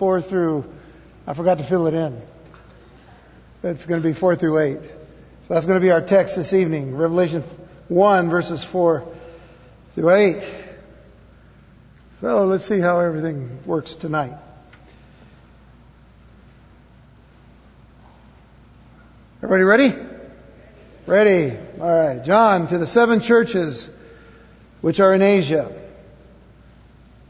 4 through, I forgot to fill it in. It's going to be 4 through 8. So that's going to be our text this evening. Revelation 1 verses 4 through 8. So let's see how everything works tonight. Everybody ready? Ready. All right. John, to the seven churches which are in Asia.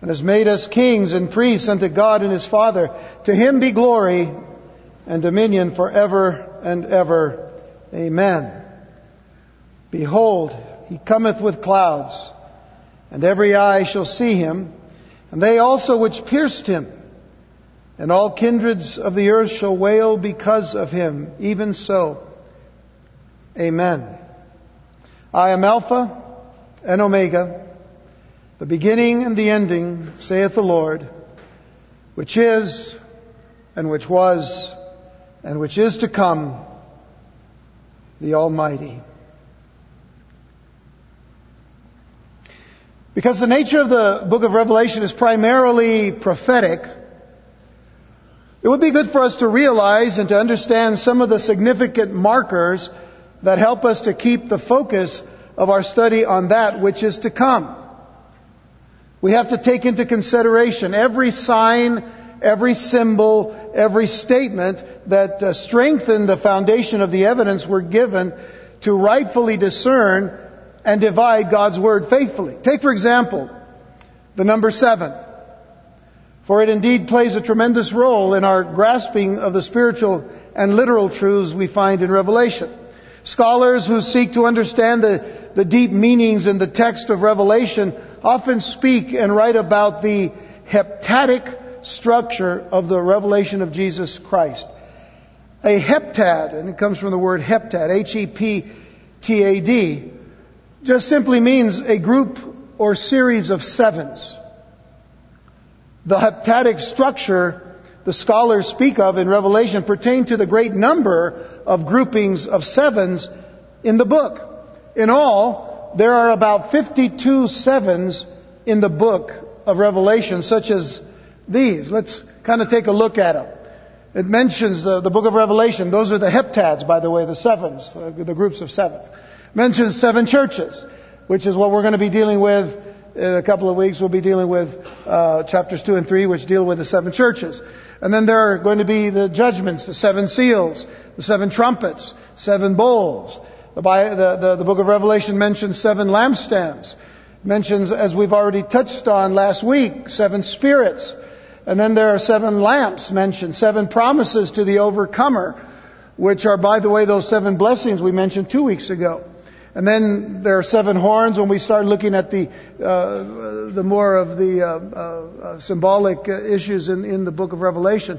and has made us kings and priests unto God and his Father. To him be glory and dominion forever and ever. Amen. Behold, he cometh with clouds, and every eye shall see him, and they also which pierced him, and all kindreds of the earth shall wail because of him. Even so. Amen. I am Alpha and Omega, the beginning and the ending, saith the Lord, which is, and which was, and which is to come, the Almighty. Because the nature of the book of Revelation is primarily prophetic, it would be good for us to realize and to understand some of the significant markers that help us to keep the focus of our study on that which is to come. We have to take into consideration every sign, every symbol, every statement that uh, strengthen the foundation of the evidence we're given to rightfully discern and divide God's Word faithfully. Take, for example, the number seven. For it indeed plays a tremendous role in our grasping of the spiritual and literal truths we find in Revelation. Scholars who seek to understand the the deep meanings in the text of Revelation often speak and write about the heptadic structure of the revelation of Jesus Christ. A heptad, and it comes from the word heptad, H-E-P-T-A-D, just simply means a group or series of sevens. The heptadic structure the scholars speak of in Revelation pertain to the great number of groupings of sevens in the book. In all, there are about 52 sevens in the book of Revelation, such as these. Let's kind of take a look at them. It mentions uh, the book of Revelation. Those are the heptads, by the way, the sevens, uh, the groups of sevens. Mentions seven churches, which is what we're going to be dealing with in a couple of weeks. We'll be dealing with uh, chapters two and three, which deal with the seven churches. And then there are going to be the judgments, the seven seals, the seven trumpets, seven bowls, the, the, the, the book of Revelation mentions seven lampstands. Mentions, as we've already touched on last week, seven spirits. And then there are seven lamps mentioned, seven promises to the overcomer, which are, by the way, those seven blessings we mentioned two weeks ago. And then there are seven horns when we start looking at the uh, the more of the uh, uh, symbolic issues in, in the book of Revelation.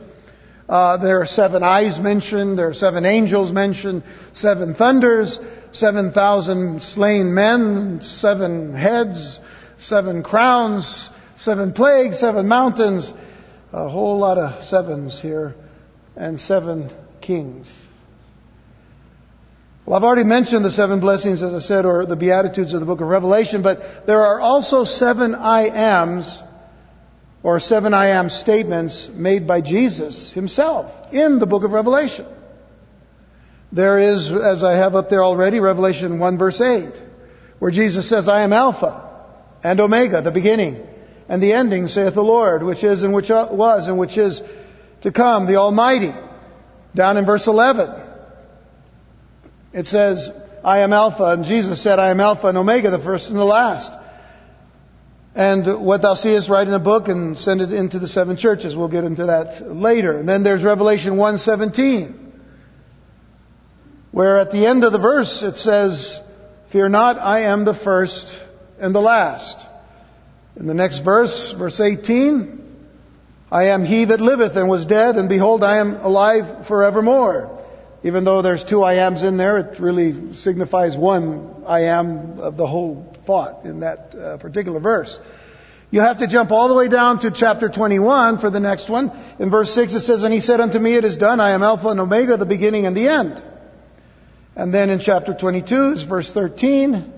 Uh, there are seven eyes mentioned. There are seven angels mentioned. Seven thunders. Seven thousand slain men. Seven heads. Seven crowns. Seven plagues. Seven mountains. A whole lot of sevens here. And seven kings. Well, I've already mentioned the seven blessings, as I said, or the Beatitudes of the book of Revelation, but there are also seven I ams or seven I am statements made by Jesus himself in the book of Revelation. There is, as I have up there already, Revelation 1 verse 8, where Jesus says, I am Alpha and Omega, the beginning and the ending, saith the Lord, which is and which was and which is to come, the Almighty. Down in verse 11, it says, I am Alpha, and Jesus said, I am Alpha and Omega, the first and the last. And what thou seest, write in a book and send it into the seven churches. We'll get into that later. And then there's Revelation 1:17, where at the end of the verse it says, "Fear not, I am the first and the last." In the next verse, verse 18, I am he that liveth and was dead, and behold, I am alive forevermore. Even though there's two I ams in there, it really signifies one I am of the whole thought in that uh, particular verse. You have to jump all the way down to chapter 21 for the next one. In verse 6 it says, And he said unto me, It is done. I am Alpha and Omega, the beginning and the end. And then in chapter 22 is verse 13.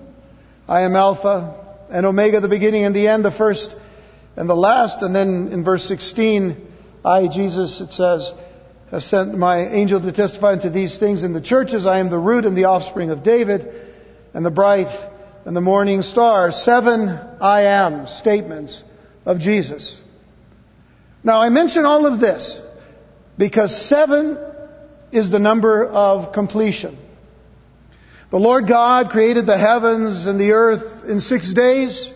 I am Alpha and Omega, the beginning and the end, the first and the last. And then in verse 16, I, Jesus, it says, have sent my angel to testify unto these things in the churches. I am the root and the offspring of David and the bright and the morning star. Seven I am statements of Jesus. Now I mention all of this because seven is the number of completion. The Lord God created the heavens and the earth in six days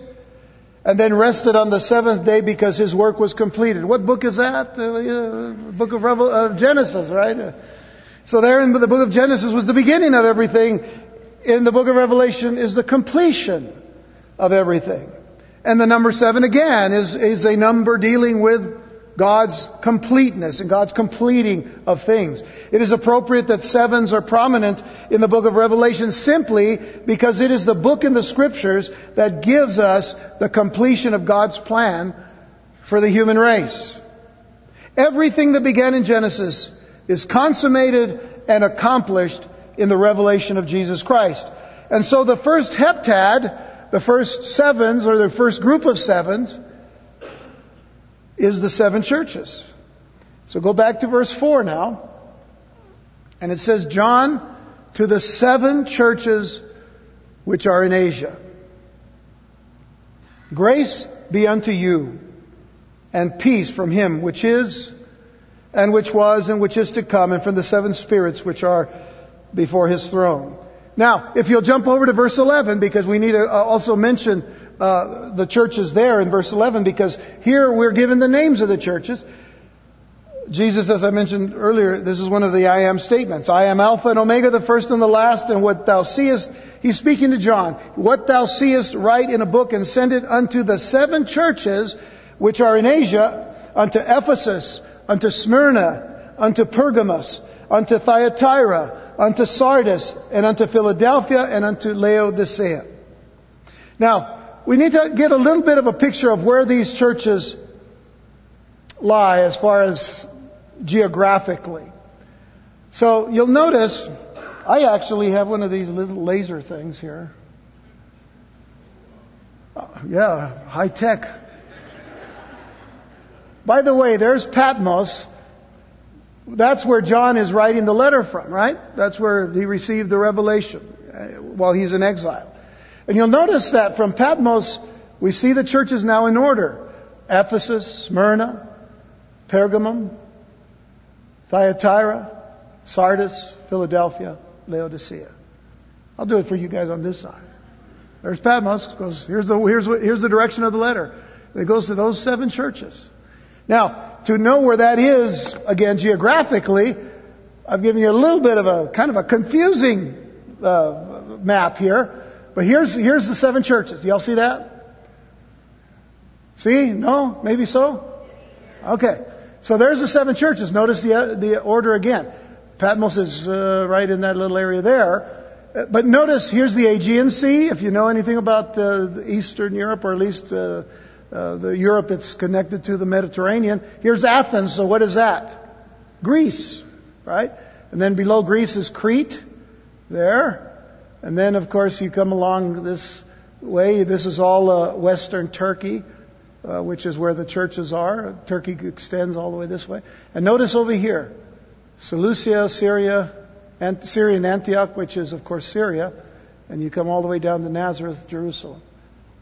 and then rested on the seventh day because his work was completed. What book is that? Uh, book of uh, Genesis, right? Uh, so there in the book of Genesis was the beginning of everything. In the book of Revelation is the completion of everything. And the number seven again is, is a number dealing with God's completeness and God's completing of things. It is appropriate that sevens are prominent in the book of Revelation simply because it is the book in the scriptures that gives us the completion of God's plan for the human race. Everything that began in Genesis is consummated and accomplished in the revelation of Jesus Christ. And so the first heptad, the first sevens, or the first group of sevens, is the seven churches. So go back to verse 4 now. And it says, John to the seven churches which are in Asia. Grace be unto you, and peace from him which is, and which was, and which is to come, and from the seven spirits which are before his throne. Now, if you'll jump over to verse 11, because we need to uh, also mention uh, the churches there in verse 11 because here we're given the names of the churches. Jesus, as I mentioned earlier, this is one of the I am statements. I am Alpha and Omega, the first and the last, and what thou seest, he's speaking to John, what thou seest write in a book and send it unto the seven churches which are in Asia, unto Ephesus, unto Smyrna, unto Pergamos, unto Thyatira, unto Sardis, and unto Philadelphia, and unto Laodicea. Now, we need to get a little bit of a picture of where these churches lie as far as geographically. So you'll notice I actually have one of these little laser things here. Uh, yeah, high tech. By the way, there's Patmos. That's where John is writing the letter from, right? That's where he received the revelation uh, while he's in exile. And you'll notice that from Patmos, we see the churches now in order Ephesus, Smyrna, Pergamum, Thyatira, Sardis, Philadelphia, Laodicea. I'll do it for you guys on this side. There's Patmos. Goes, here's, the, here's, here's the direction of the letter. It goes to those seven churches. Now, to know where that is, again, geographically, I've given you a little bit of a kind of a confusing uh, map here. But here's, here's the seven churches. Y'all see that? See? No? Maybe so? Okay. So there's the seven churches. Notice the, the order again. Patmos is uh, right in that little area there. Uh, but notice here's the Aegean Sea. If you know anything about uh, Eastern Europe, or at least uh, uh, the Europe that's connected to the Mediterranean, here's Athens. So what is that? Greece, right? And then below Greece is Crete, there. And then, of course, you come along this way. This is all uh, Western Turkey, uh, which is where the churches are. Turkey extends all the way this way. And notice over here, Seleucia, Syria, and Syrian Antioch, which is, of course, Syria. And you come all the way down to Nazareth, Jerusalem.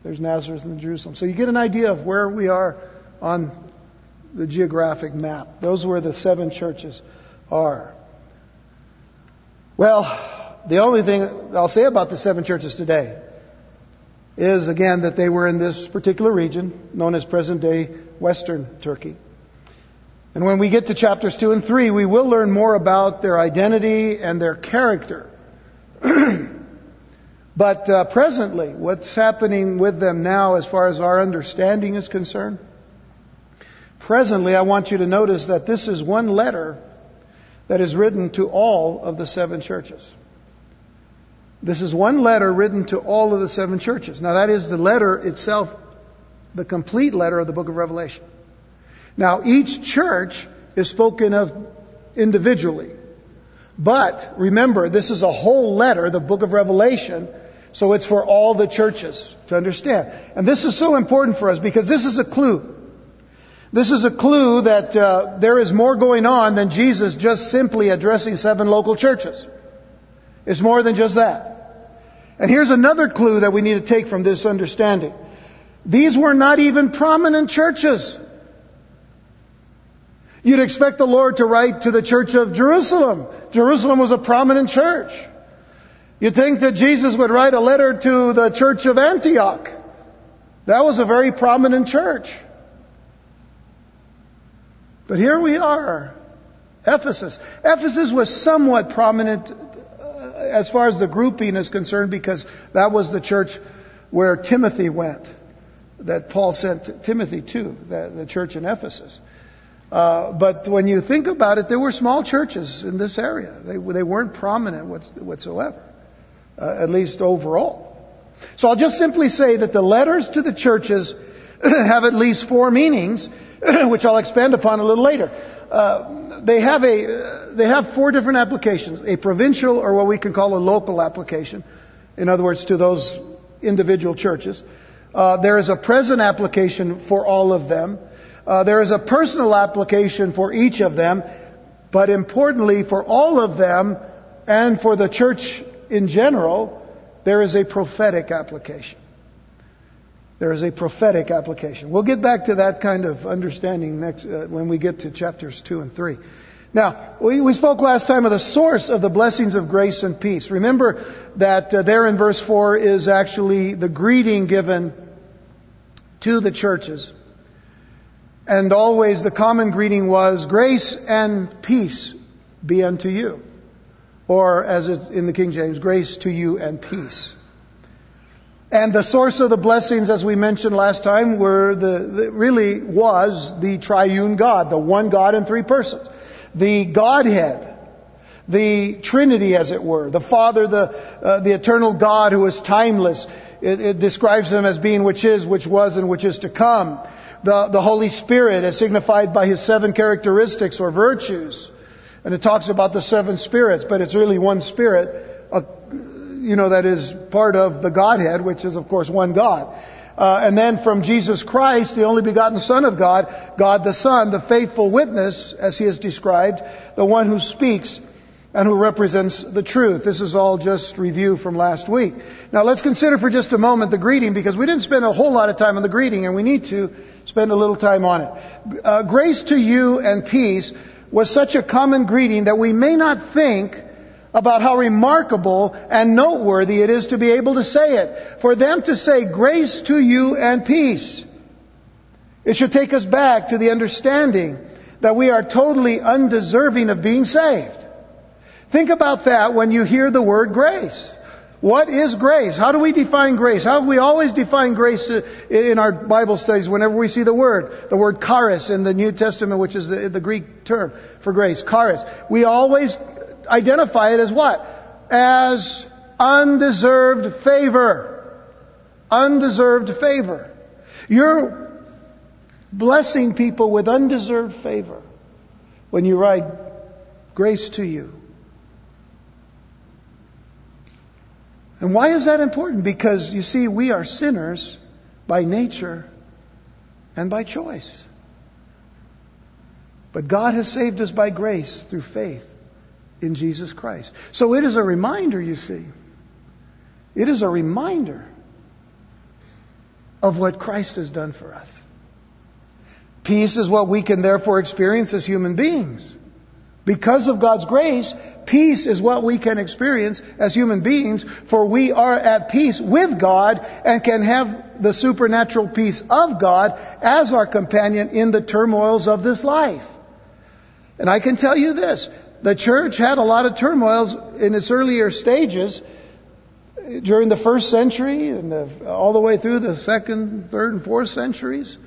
There's Nazareth and Jerusalem. So you get an idea of where we are on the geographic map. Those are where the seven churches are. Well, the only thing I'll say about the seven churches today is again that they were in this particular region known as present day Western Turkey. And when we get to chapters 2 and 3, we will learn more about their identity and their character. but uh, presently, what's happening with them now as far as our understanding is concerned? Presently, I want you to notice that this is one letter that is written to all of the seven churches. This is one letter written to all of the seven churches. Now, that is the letter itself, the complete letter of the book of Revelation. Now, each church is spoken of individually. But remember, this is a whole letter, the book of Revelation, so it's for all the churches to understand. And this is so important for us because this is a clue. This is a clue that uh, there is more going on than Jesus just simply addressing seven local churches. It's more than just that. And here's another clue that we need to take from this understanding. These were not even prominent churches. You'd expect the Lord to write to the church of Jerusalem. Jerusalem was a prominent church. You'd think that Jesus would write a letter to the church of Antioch. That was a very prominent church. But here we are. Ephesus. Ephesus was somewhat prominent uh, as far as the grouping is concerned because that was the church where Timothy went. That Paul sent Timothy to, the, the church in Ephesus. Uh, but when you think about it, there were small churches in this area. They, they weren't prominent whatsoever, uh, at least overall. So I'll just simply say that the letters to the churches have at least four meanings, which I'll expand upon a little later. Uh, they have a they have four different applications: a provincial, or what we can call a local application. In other words, to those individual churches. Uh, there is a present application for all of them. Uh, there is a personal application for each of them, but importantly, for all of them and for the church in general, there is a prophetic application. There is a prophetic application. We'll get back to that kind of understanding next uh, when we get to chapters two and three. Now, we, we, spoke last time of the source of the blessings of grace and peace. Remember that uh, there in verse 4 is actually the greeting given to the churches. And always the common greeting was, grace and peace be unto you. Or as it's in the King James, grace to you and peace. And the source of the blessings, as we mentioned last time, were the, the, really was the triune God, the one God in three persons. The Godhead, the Trinity, as it were, the Father, the, uh, the eternal God who is timeless. It, it describes him as being which is, which was, and which is to come the, the Holy Spirit as signified by his seven characteristics or virtues. And it talks about the seven spirits, but it's really one spirit, uh, you know, that is part of the Godhead, which is of course one God. Uh, and then from Jesus Christ, the only begotten Son of God, God the Son, the faithful witness, as he is described, the one who speaks and who represents the truth. This is all just review from last week. Now let's consider for just a moment the greeting because we didn't spend a whole lot of time on the greeting and we need to spend a little time on it. Uh, grace to you and peace was such a common greeting that we may not think about how remarkable and noteworthy it is to be able to say it. For them to say grace to you and peace. It should take us back to the understanding that we are totally undeserving of being saved. Think about that when you hear the word grace. What is grace? How do we define grace? How have we always defined grace uh, in our Bible studies whenever we see the word? The word charis in the New Testament, which is the, the Greek term for grace, charis. We always identify it as what? As undeserved favor. Undeserved favor. You're blessing people with undeserved favor when you write grace to you. And why is that important? Because, you see, we are sinners by nature and by choice. But God has saved us by grace through faith in Jesus Christ. So it is a reminder, you see. It is a reminder of what Christ has done for us. Peace is what we can therefore experience as human beings. Because of God's grace, Peace is what we can experience as human beings, for we are at peace with God and can have the supernatural peace of God as our companion in the turmoils of this life. And I can tell you this, the church had a lot of turmoils in its earlier stages during the first century and the, all the way through the second, third, and fourth centuries.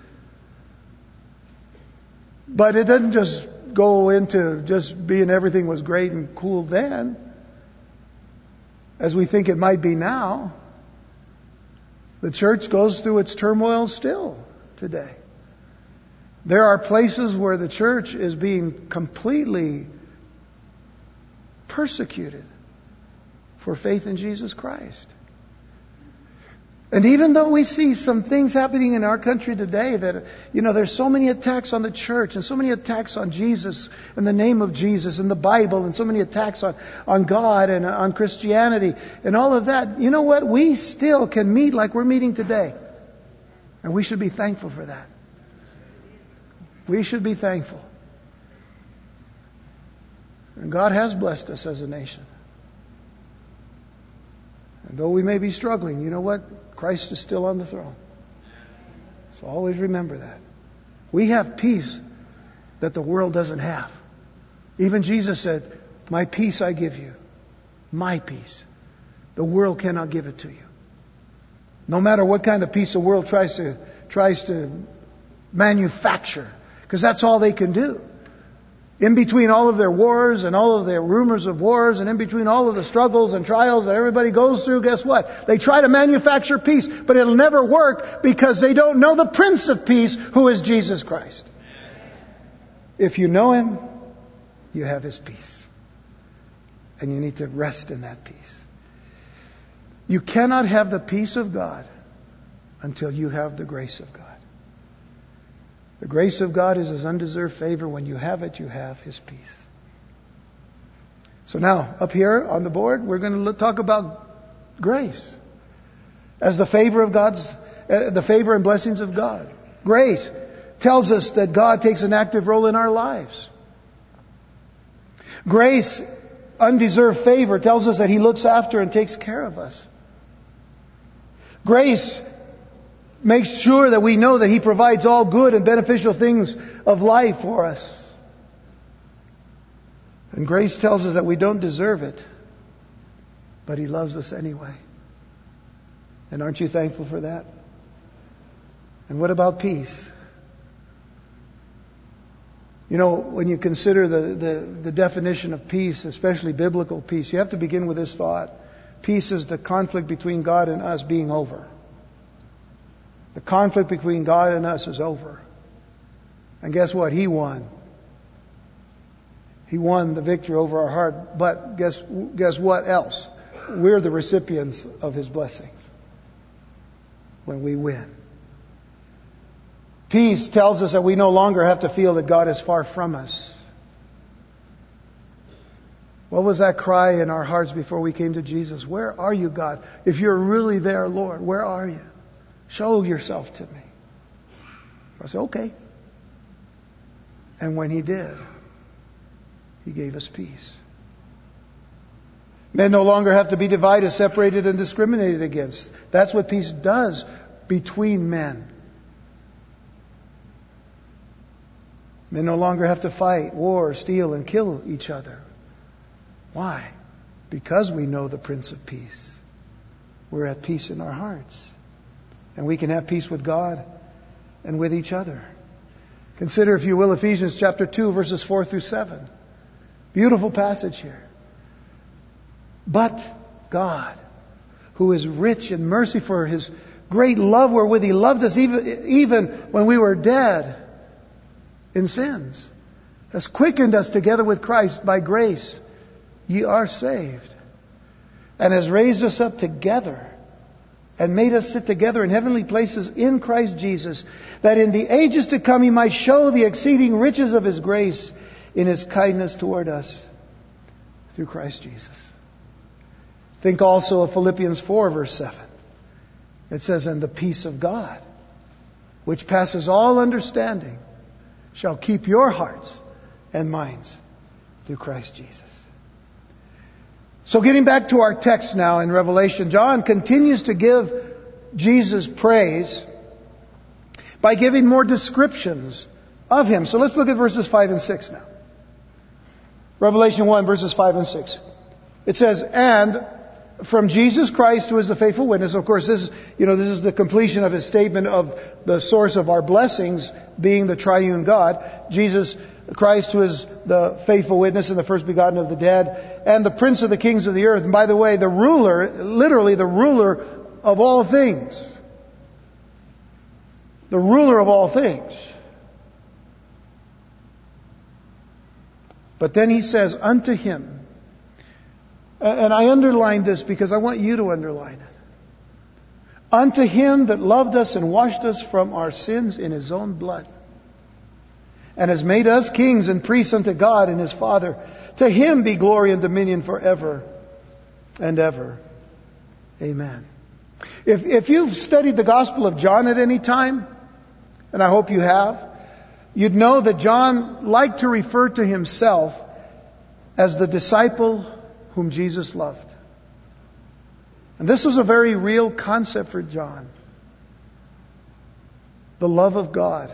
But it doesn't just go into just being everything was great and cool then, as we think it might be now. The church goes through its turmoil still today. There are places where the church is being completely persecuted for faith in Jesus Christ. And even though we see some things happening in our country today that, you know, there's so many attacks on the church and so many attacks on Jesus and the name of Jesus and the Bible and so many attacks on, on God and on Christianity and all of that, you know what? We still can meet like we're meeting today. And we should be thankful for that. We should be thankful. And God has blessed us as a nation. And though we may be struggling, you know what? Christ is still on the throne. So always remember that. We have peace that the world doesn't have. Even Jesus said, My peace I give you. My peace. The world cannot give it to you. No matter what kind of peace the world tries to, tries to manufacture, because that's all they can do. In between all of their wars and all of their rumors of wars and in between all of the struggles and trials that everybody goes through, guess what? They try to manufacture peace, but it'll never work because they don't know the Prince of Peace, who is Jesus Christ. If you know Him, you have His peace. And you need to rest in that peace. You cannot have the peace of God until you have the grace of God. The grace of God is His undeserved favor. When you have it, you have His peace. So now, up here on the board, we're going to talk about grace as the favor of God's, uh, the favor and blessings of God. Grace tells us that God takes an active role in our lives. Grace, undeserved favor, tells us that He looks after and takes care of us. Grace makes sure that we know that He provides all good and beneficial things of life for us. And grace tells us that we don't deserve it, but He loves us anyway. And aren't you thankful for that? And what about peace? You know, when you consider the, the, the, definition of peace, especially biblical peace, you have to begin with this thought. Peace is the conflict between God and us being over. The conflict between God and us is over. And guess what? He won. He won the victory over our heart. But guess, guess what else? We're the recipients of His blessings when we win. Peace tells us that we no longer have to feel that God is far from us. What was that cry in our hearts before we came to Jesus? Where are you, God? If you're really there, Lord, where are you? Show yourself to me. I said, okay. And when he did, he gave us peace. Men no longer have to be divided, separated, and discriminated against. That's what peace does between men. Men no longer have to fight, war, steal, and kill each other. Why? Because we know the Prince of Peace. We're at peace in our hearts. And we can have peace with God and with each other. Consider, if you will, Ephesians chapter 2, verses 4 through 7. Beautiful passage here. But God, who is rich in mercy for his great love wherewith he loved us even, even when we were dead in sins, has quickened us together with Christ by grace. Ye are saved. And has raised us up together and made us sit together in heavenly places in Christ Jesus, that in the ages to come he might show the exceeding riches of his grace in his kindness toward us through Christ Jesus. Think also of Philippians 4, verse 7. It says, And the peace of God, which passes all understanding, shall keep your hearts and minds through Christ Jesus. So getting back to our text now in Revelation, John continues to give Jesus praise by giving more descriptions of him. So let's look at verses 5 and 6 now. Revelation 1 verses 5 and 6. It says, And from Jesus Christ, who is the faithful witness. Of course, this is, you know, this is the completion of his statement of the source of our blessings being the triune God. Jesus Christ, who is the faithful witness and the first begotten of the dead, and the prince of the kings of the earth. And by the way, the ruler, literally the ruler of all things. The ruler of all things. But then he says, unto him, and I underline this because I want you to underline it. Unto him that loved us and washed us from our sins in his own blood, and has made us kings and priests unto God and his Father. To him be glory and dominion forever and ever. Amen. If, if you've studied the Gospel of John at any time, and I hope you have, you'd know that John liked to refer to himself as the disciple whom Jesus loved. And this was a very real concept for John the love of God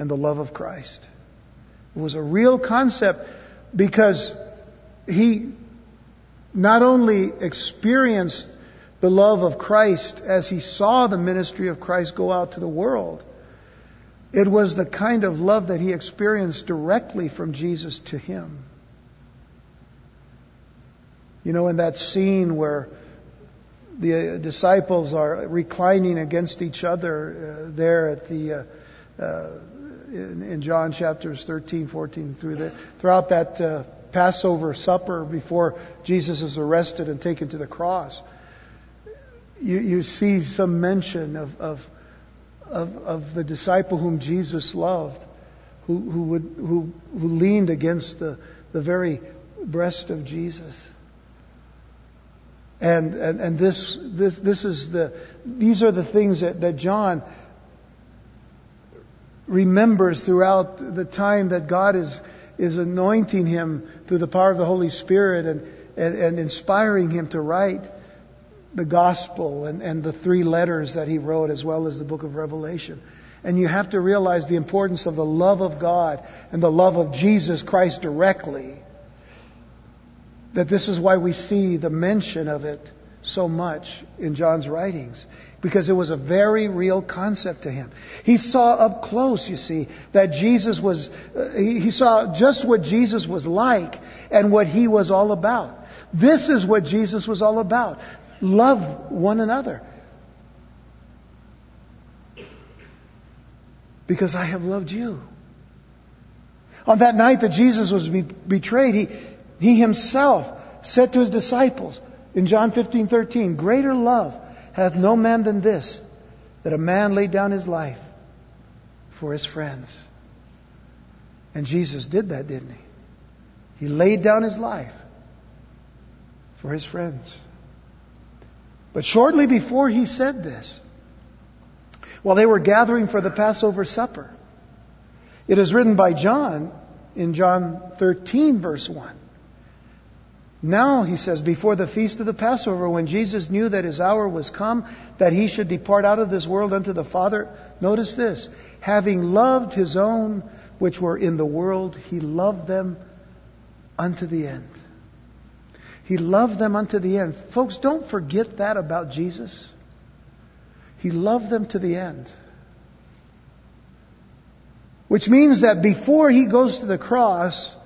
and the love of Christ. It was a real concept because he not only experienced the love of Christ as he saw the ministry of Christ go out to the world, it was the kind of love that he experienced directly from Jesus to him. You know, in that scene where the disciples are reclining against each other uh, there at the uh, uh, in, in, John chapters 13, 14 through the throughout that uh, Passover supper before Jesus is arrested and taken to the cross. You, you see some mention of, of of, of the disciple whom Jesus loved, who, who, would, who, who leaned against the, the very breast of Jesus. And, and, and this, this, this is the, these are the things that, that John remembers throughout the time that God is, is anointing him through the power of the Holy Spirit and, and, and inspiring him to write the gospel and, and the three letters that he wrote, as well as the book of Revelation. And you have to realize the importance of the love of God and the love of Jesus Christ directly that this is why we see the mention of it so much in John's writings. Because it was a very real concept to him. He saw up close, you see, that Jesus was, uh, saw just what Jesus was like and what he was all about. This is what Jesus was all about. Love one another. Because I have loved you. On that night that Jesus was be- betrayed, he, he himself said to his disciples in John 15, 13, Greater love hath no man than this, that a man lay down his life for his friends. And Jesus did that, didn't he? He laid down his life for his friends. But shortly before he said this, while they were gathering for the Passover supper, it is written by John in John 13, verse 1. Now, he says, before the feast of the Passover, when Jesus knew that his hour was come, that he should depart out of this world unto the Father, notice this, having loved his own which were in the world, he loved them unto the end. He loved them unto the end. Folks, don't forget that about Jesus. He loved them to the end. Which means that before he goes to the cross,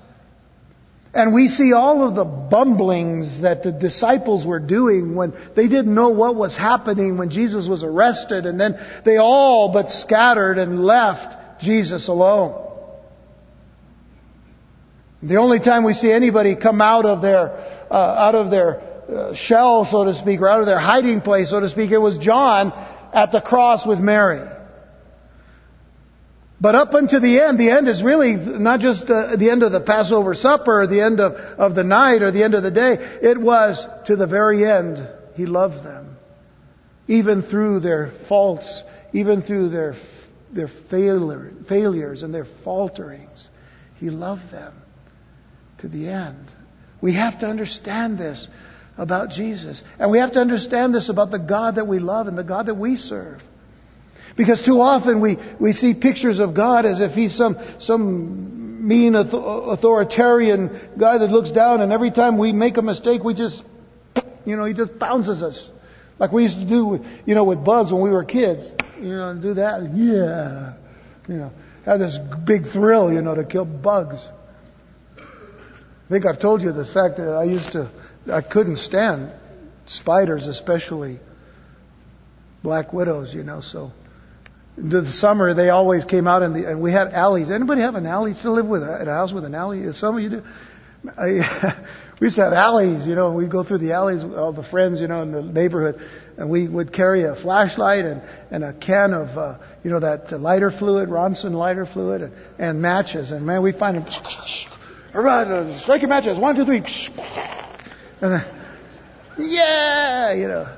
and we see all of the bumblings that the disciples were doing when they didn't know what was happening when Jesus was arrested and then they all but scattered and left Jesus alone. The only time we see anybody come out of their, uh, out of their uh, shell, so to speak, or out of their hiding place, so to speak, it was John at the cross with Mary. But up until the end, the end is really not just uh, the end of the Passover supper or the end of, of the night or the end of the day. It was to the very end, He loved them. Even through their faults, even through their, their failure, failures and their falterings, He loved them to the end. We have to understand this about Jesus. And we have to understand this about the God that we love and the God that we serve. Because too often we, we see pictures of God as if He's some, some mean authoritarian guy that looks down and every time we make a mistake we just, you know, he just bounces us. Like we used to do, with, you know, with bugs when we were kids. You know, do that. Yeah. You know, have this big thrill, you know, to kill bugs. I think I've told you the fact that I used to, I couldn't stand spiders, especially black widows, you know, so. The summer, they always came out in the, and we had alleys. Anybody have an alley? Still live with a, a house with an alley? Some of you do. I, we used to have alleys, you know, we'd go through the alleys, with all the friends, you know, in the neighborhood, and we would carry a flashlight and, and a can of, uh, you know, that lighter fluid, Ronson lighter fluid, and, and matches. And man, we'd find them, right, uh, strike your matches, one, two, three, and then, yeah, you know.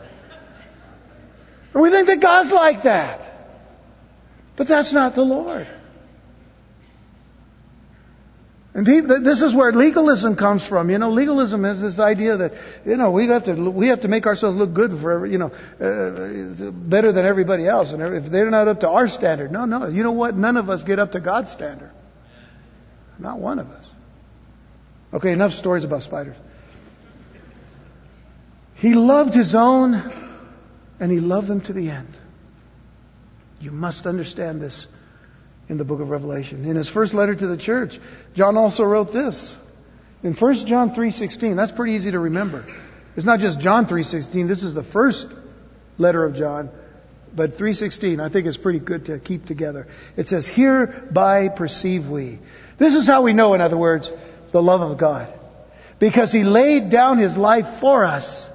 And we think that God's like that. But that's not the Lord. And this is where legalism comes from. You know, legalism is this idea that you know we have to we have to make ourselves look good for you know uh, better than everybody else, and if they're not up to our standard, no, no. You know what? None of us get up to God's standard. Not one of us. Okay, enough stories about spiders. He loved his own, and he loved them to the end. You must understand this in the book of Revelation. In his first letter to the church, John also wrote this. In 1 John 3:16, that's pretty easy to remember. It's not just John 3:16, this is the first letter of John, but 3:16 I think is pretty good to keep together. It says, "Hereby perceive we." This is how we know in other words the love of God. Because he laid down his life for us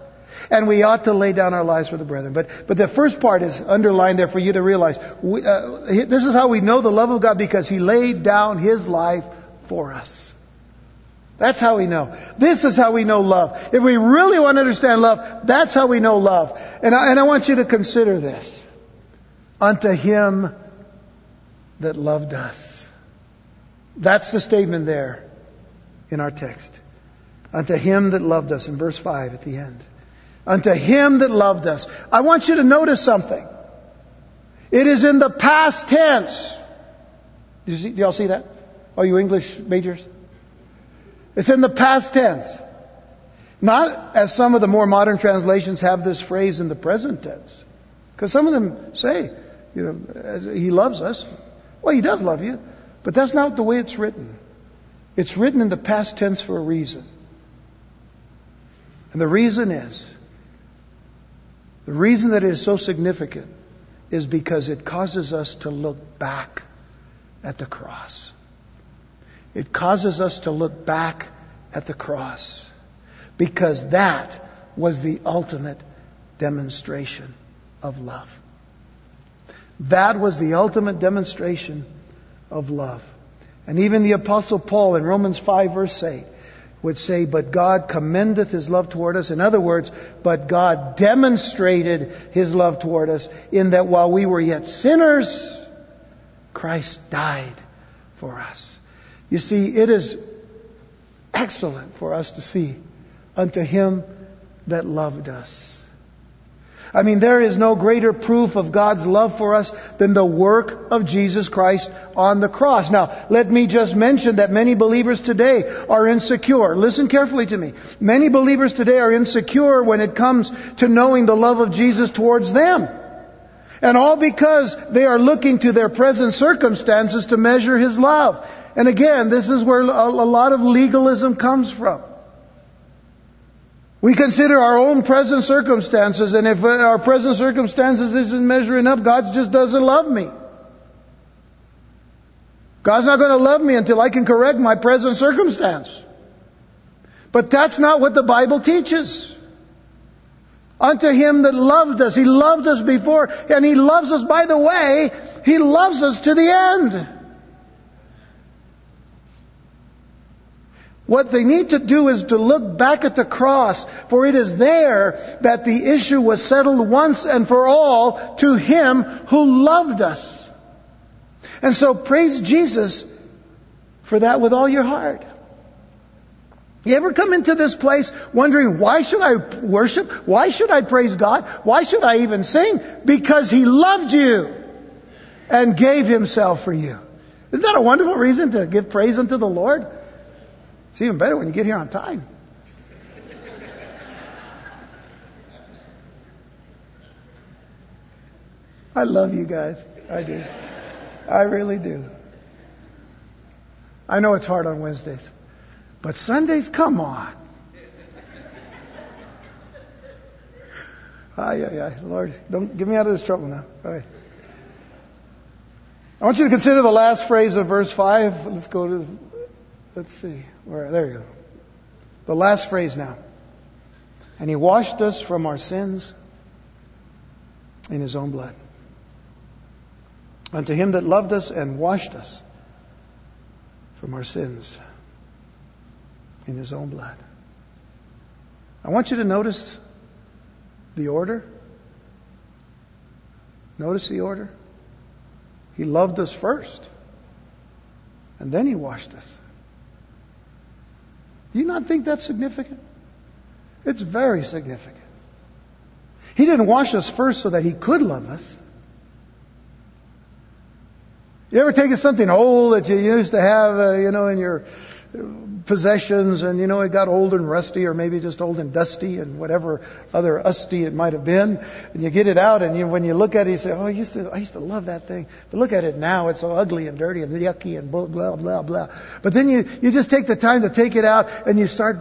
and we ought to lay down our lives for the brethren. But, but the first part is underlined there for you to realize. We, uh, this is how we know the love of God because He laid down His life for us. That's how we know. This is how we know love. If we really want to understand love, that's how we know love. And I, and I want you to consider this. Unto Him that loved us. That's the statement there in our text. Unto Him that loved us in verse 5 at the end unto him that loved us. I want you to notice something. It is in the past tense. Do, see, do y'all see that? Are you English majors? It's in the past tense. Not as some of the more modern translations have this phrase in the present tense. Because some of them say, you know, he loves us. Well, he does love you. But that's not the way it's written. It's written in the past tense for a reason. And the reason is the reason that it is so significant is because it causes us to look back at the cross. It causes us to look back at the cross because that was the ultimate demonstration of love. That was the ultimate demonstration of love. And even the Apostle Paul in Romans 5, verse 8, would say, But God commendeth his love toward us. In other words, but God demonstrated his love toward us in that while we were yet sinners, Christ died for us. You see, it is excellent for us to see unto him that loved us. I mean, there is no greater proof of God's love for us than the work of Jesus Christ on the cross. Now, let me just mention that many believers today are insecure. Listen carefully to me. Many believers today are insecure when it comes to knowing the love of Jesus towards them. And all because they are looking to their present circumstances to measure His love. And again, this is where a lot of legalism comes from. We consider our own present circumstances, and if uh, our present circumstances isn't measuring up, God just doesn't love me. God's not going to love me until I can correct my present circumstance. But that's not what the Bible teaches. Unto him that loved us. He loved us before, and he loves us, by the way, he loves us to the end. What they need to do is to look back at the cross, for it is there that the issue was settled once and for all to Him who loved us. And so praise Jesus for that with all your heart. You ever come into this place wondering, why should I worship? Why should I praise God? Why should I even sing? Because He loved you and gave Himself for you. Isn't that a wonderful reason to give praise unto the Lord? It's even better when you get here on time. I love you guys. I do. I really do. I know it's hard on Wednesdays, but Sundays, come on. Ay, ay, ay. Lord, don't get me out of this trouble now. All right. I want you to consider the last phrase of verse 5. Let's go to, let's see. Where, there you go. The last phrase now. And he washed us from our sins in his own blood. Unto him that loved us and washed us from our sins in his own blood. I want you to notice the order. Notice the order. He loved us first, and then he washed us. Do you not think that's significant? It's very significant. He didn't wash us first so that he could love us. You ever taken something old that you used to have, uh, you know, in your possessions and, you know, it got old and rusty or maybe just old and dusty and whatever other usty it might have been. And you get it out and you, when you look at it, you say, oh, I used to, I used to love that thing. But look at it now. It's so ugly and dirty and yucky and blah, blah, blah, blah. But then you, you just take the time to take it out and you start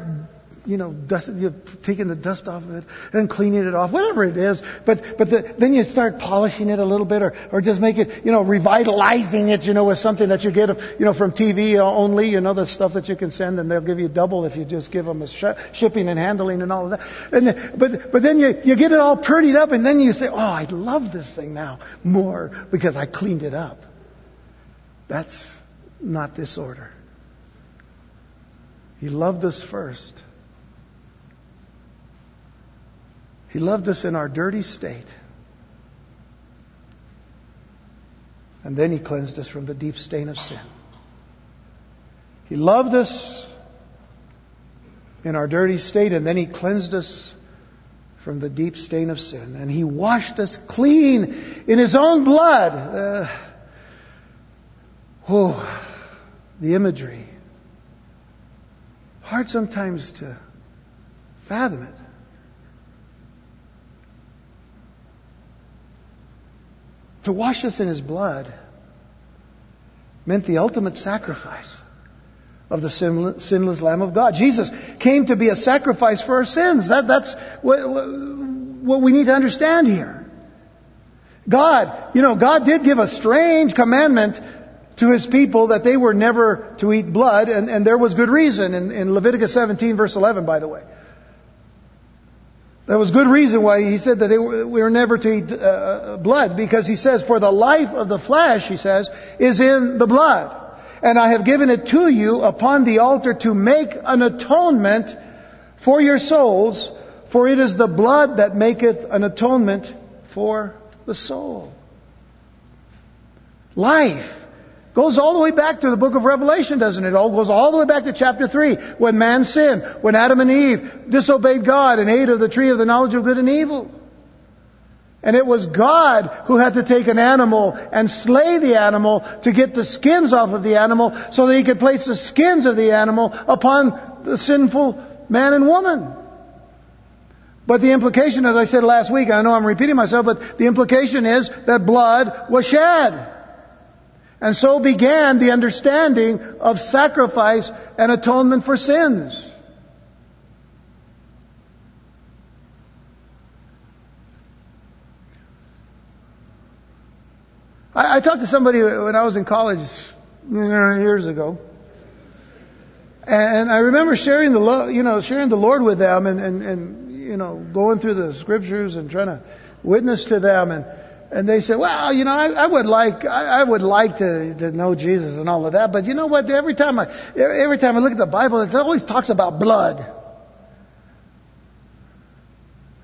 you know, dust, you're taking the dust off of it and cleaning it off, whatever it is. But, but the, then you start polishing it a little bit or, or just make it, you know, revitalizing it, you know, with something that you get, you know, from TV only, you know, the stuff that you can send and they'll give you double if you just give them a sh- shipping and handling and all of that. And but, but then you, you get it all prettied up and then you say, oh, I love this thing now more because I cleaned it up. That's not this order. He loved us first. He loved us in our dirty state. And then He cleansed us from the deep stain of sin. He loved us in our dirty state, and then He cleansed us from the deep stain of sin. And He washed us clean in His own blood. Uh, oh, the imagery. Hard sometimes to fathom it. To wash us in His blood meant the ultimate sacrifice of the sinless Lamb of God. Jesus came to be a sacrifice for our sins. That, that's what, what we need to understand here. God, you know, God did give a strange commandment to his people that they were never to eat blood, and, and there was good reason in, in Leviticus 17, verse 11, by the way. There was good reason why he said that they were, we were never to eat uh, blood, because he says, For the life of the flesh, he says, is in the blood. And I have given it to you upon the altar to make an atonement for your souls, for it is the blood that maketh an atonement for the soul. Life Goes all the way back to the book of Revelation, doesn't it? All goes all the way back to chapter 3, when man sinned, when Adam and Eve disobeyed God and ate of the tree of the knowledge of good and evil. And it was God who had to take an animal and slay the animal to get the skins off of the animal so that he could place the skins of the animal upon the sinful man and woman. But the implication, as I said last week, I know I'm repeating myself, but the implication is that blood was shed. And so began the understanding of sacrifice and atonement for sins. I, I talked to somebody when I was in college uh, years ago. And I remember sharing the Lord, you know, sharing the Lord with them and, and, and, you know, going through the scriptures and trying to witness to them. And, and they said, well, you know, I, I would like, I, I would like to, to know Jesus and all of that, but you know what? Every time I, every time I look at the Bible, it always talks about blood.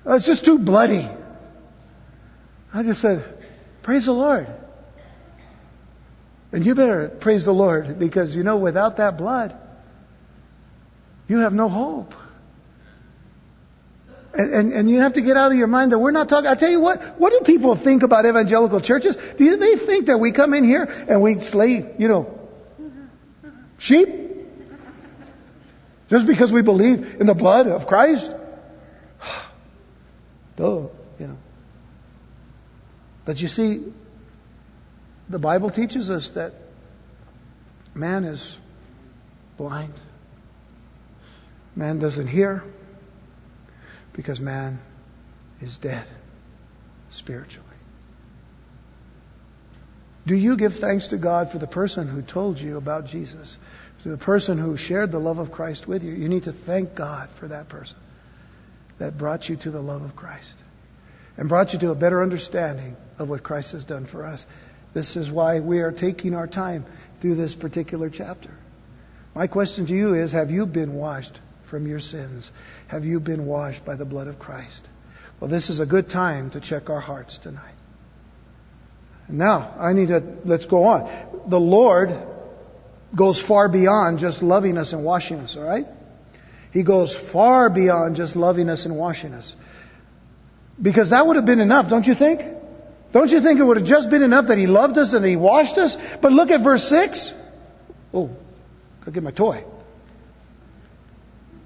Oh, it's just too bloody. I just said, praise the Lord. And you better praise the Lord because you know, without that blood, you have no hope. And, and, and, you have to get out of your mind that we're not talking. I tell you what, what do people think about evangelical churches? Do they think that we come in here and we slay, you know, Sheep? Just because we believe in the blood of Christ? Duh, you know. But you see, the Bible teaches us that man is blind. Man doesn't hear because man is dead spiritually. Do you give thanks to God for the person who told you about Jesus? To the person who shared the love of Christ with you? You need to thank God for that person that brought you to the love of Christ and brought you to a better understanding of what Christ has done for us. This is why we are taking our time through this particular chapter. My question to you is Have you been washed from your sins? Have you been washed by the blood of Christ? Well, this is a good time to check our hearts tonight. Now, I need to, let's go on. The Lord goes far beyond just loving us and washing us, alright? He goes far beyond just loving us and washing us. Because that would have been enough, don't you think? Don't you think it would have just been enough that He loved us and He washed us? But look at verse 6. Oh, go get my toy.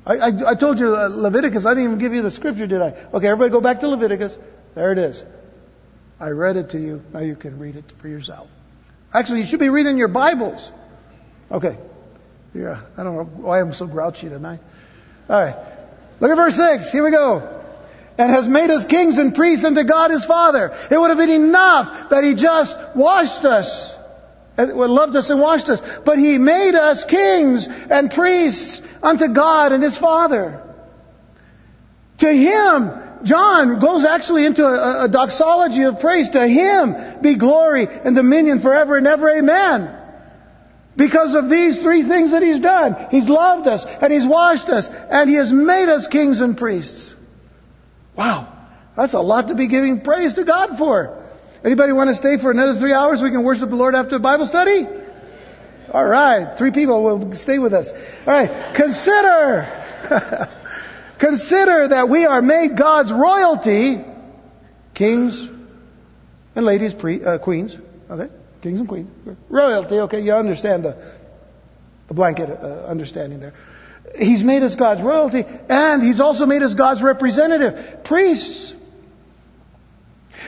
I, I, I told you uh, Leviticus. I didn't even give you the scripture, did I? Okay, everybody go back to Leviticus. There it is. I read it to you. Now you can read it for yourself. Actually, you should be reading your Bibles. Okay. Yeah, I don't know why I'm so grouchy tonight. All right. Look at verse 6. Here we go. And has made us kings and priests unto God his Father. It would have been enough that he just washed us. Loved us and washed us. But he made us kings and priests unto God and his Father. To him John goes actually into a, a, doxology of praise. To him be glory and dominion forever and ever. Amen. Because of these three things that he's done. He's loved us and he's washed us and he has made us kings and priests. Wow. That's a lot to be giving praise to God for. Anybody want to stay for another three hours? We can worship the Lord after Bible study? All right. Three people will stay with us. All right. Consider. Consider that we are made God's royalty, kings and ladies, pre, uh, queens, okay? Kings and queens. Royalty, okay? You understand the, the blanket uh, understanding there. He's made us God's royalty, and He's also made us God's representative, priests.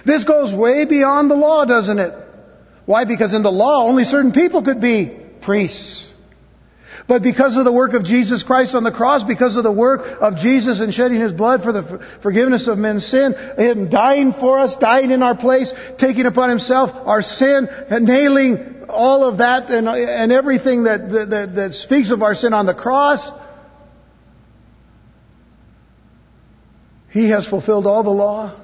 This goes way beyond the law, doesn't it? Why? Because in the law, only certain people could be priests. But because of the work of Jesus Christ on the cross, because of the work of Jesus in shedding His blood for the forgiveness of men's sin, Him dying for us, dying in our place, taking upon Himself our sin, and nailing all of that and, and everything that, that, that speaks of our sin on the cross, He has fulfilled all the law.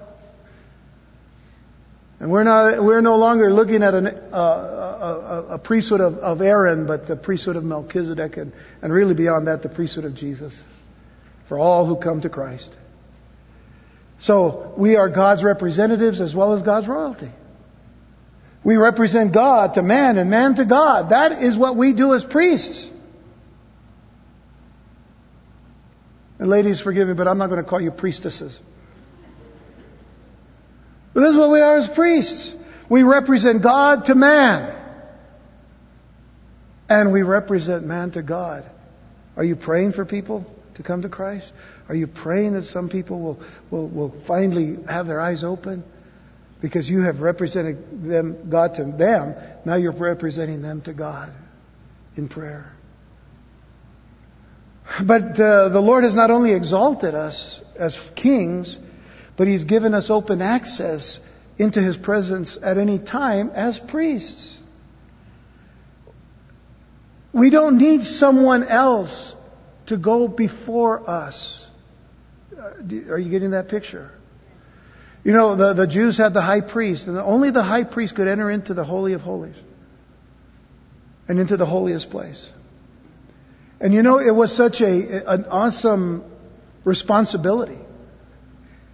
And we're, not, we're no longer looking at an, uh, a, a priesthood of, of, Aaron, but the priesthood of Melchizedek, and, and really beyond that, the priesthood of Jesus for all who come to Christ. So we are God's representatives as well as God's royalty. We represent God to man and man to God. That is what we do as priests. And ladies, forgive me, but I'm not going to call you priestesses. But this is what we are as priests. We represent God to man. And we represent man to God. Are you praying for people to come to Christ? Are you praying that some people will, will, will finally have their eyes open? Because you have represented them, God to them, now you're representing them to God in prayer. But uh, the Lord has not only exalted us as kings, but He's given us open access into His presence at any time as priests. We don't need someone else to go before us. Uh, are you getting that picture? You know, the, the Jews had the high priest, and only the high priest could enter into the Holy of Holies and into the holiest place. And you know, it was such a, an awesome responsibility.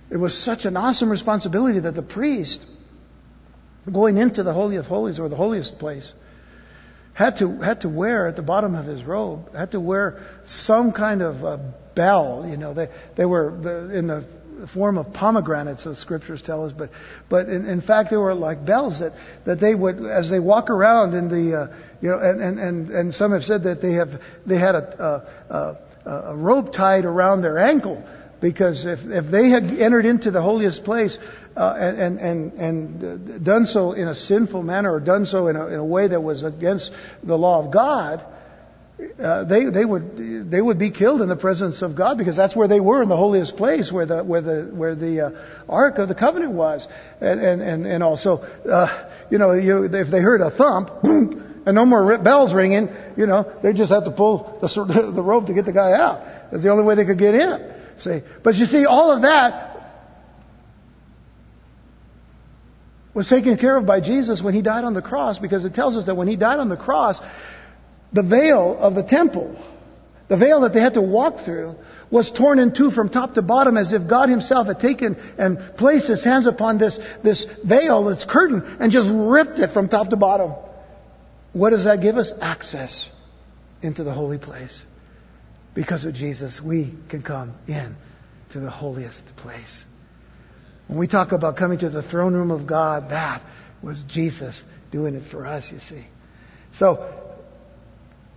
It was such an awesome responsibility that the priest, going into the Holy of Holies or the holiest place, had to, had to wear at the bottom of his robe, had to wear some kind of a bell. You know, they, they were the, in the form of pomegranates, the scriptures tell us, but, but in, in fact they were like bells that, that they would, as they walk around in the, uh, you know, and, and, and, and some have said that they have, they had a, a, a, a rope tied around their ankle because if, if they had entered into the holiest place uh, and, and, and done so in a sinful manner or done so in a, in a way that was against the law of God, uh, they, they, would, they would be killed in the presence of God because that's where they were in the holiest place where the, where the, where the uh, Ark of the Covenant was. And, and, and, also, uh, you know, you, if they heard a thump, and no more bells ringing, you know, they just have to pull the, the rope to get the guy out. That's the only way they could get in. See, but you see, all of that was taken care of by Jesus when he died on the cross because it tells us that when he died on the cross, the veil of the temple, the veil that they had to walk through, was torn in two from top to bottom as if God Himself had taken and placed His hands upon this, this veil, this curtain, and just ripped it from top to bottom. What does that give us? Access into the holy place. Because of Jesus, we can come in to the holiest place. When we talk about coming to the throne room of God, that was Jesus doing it for us, you see. So,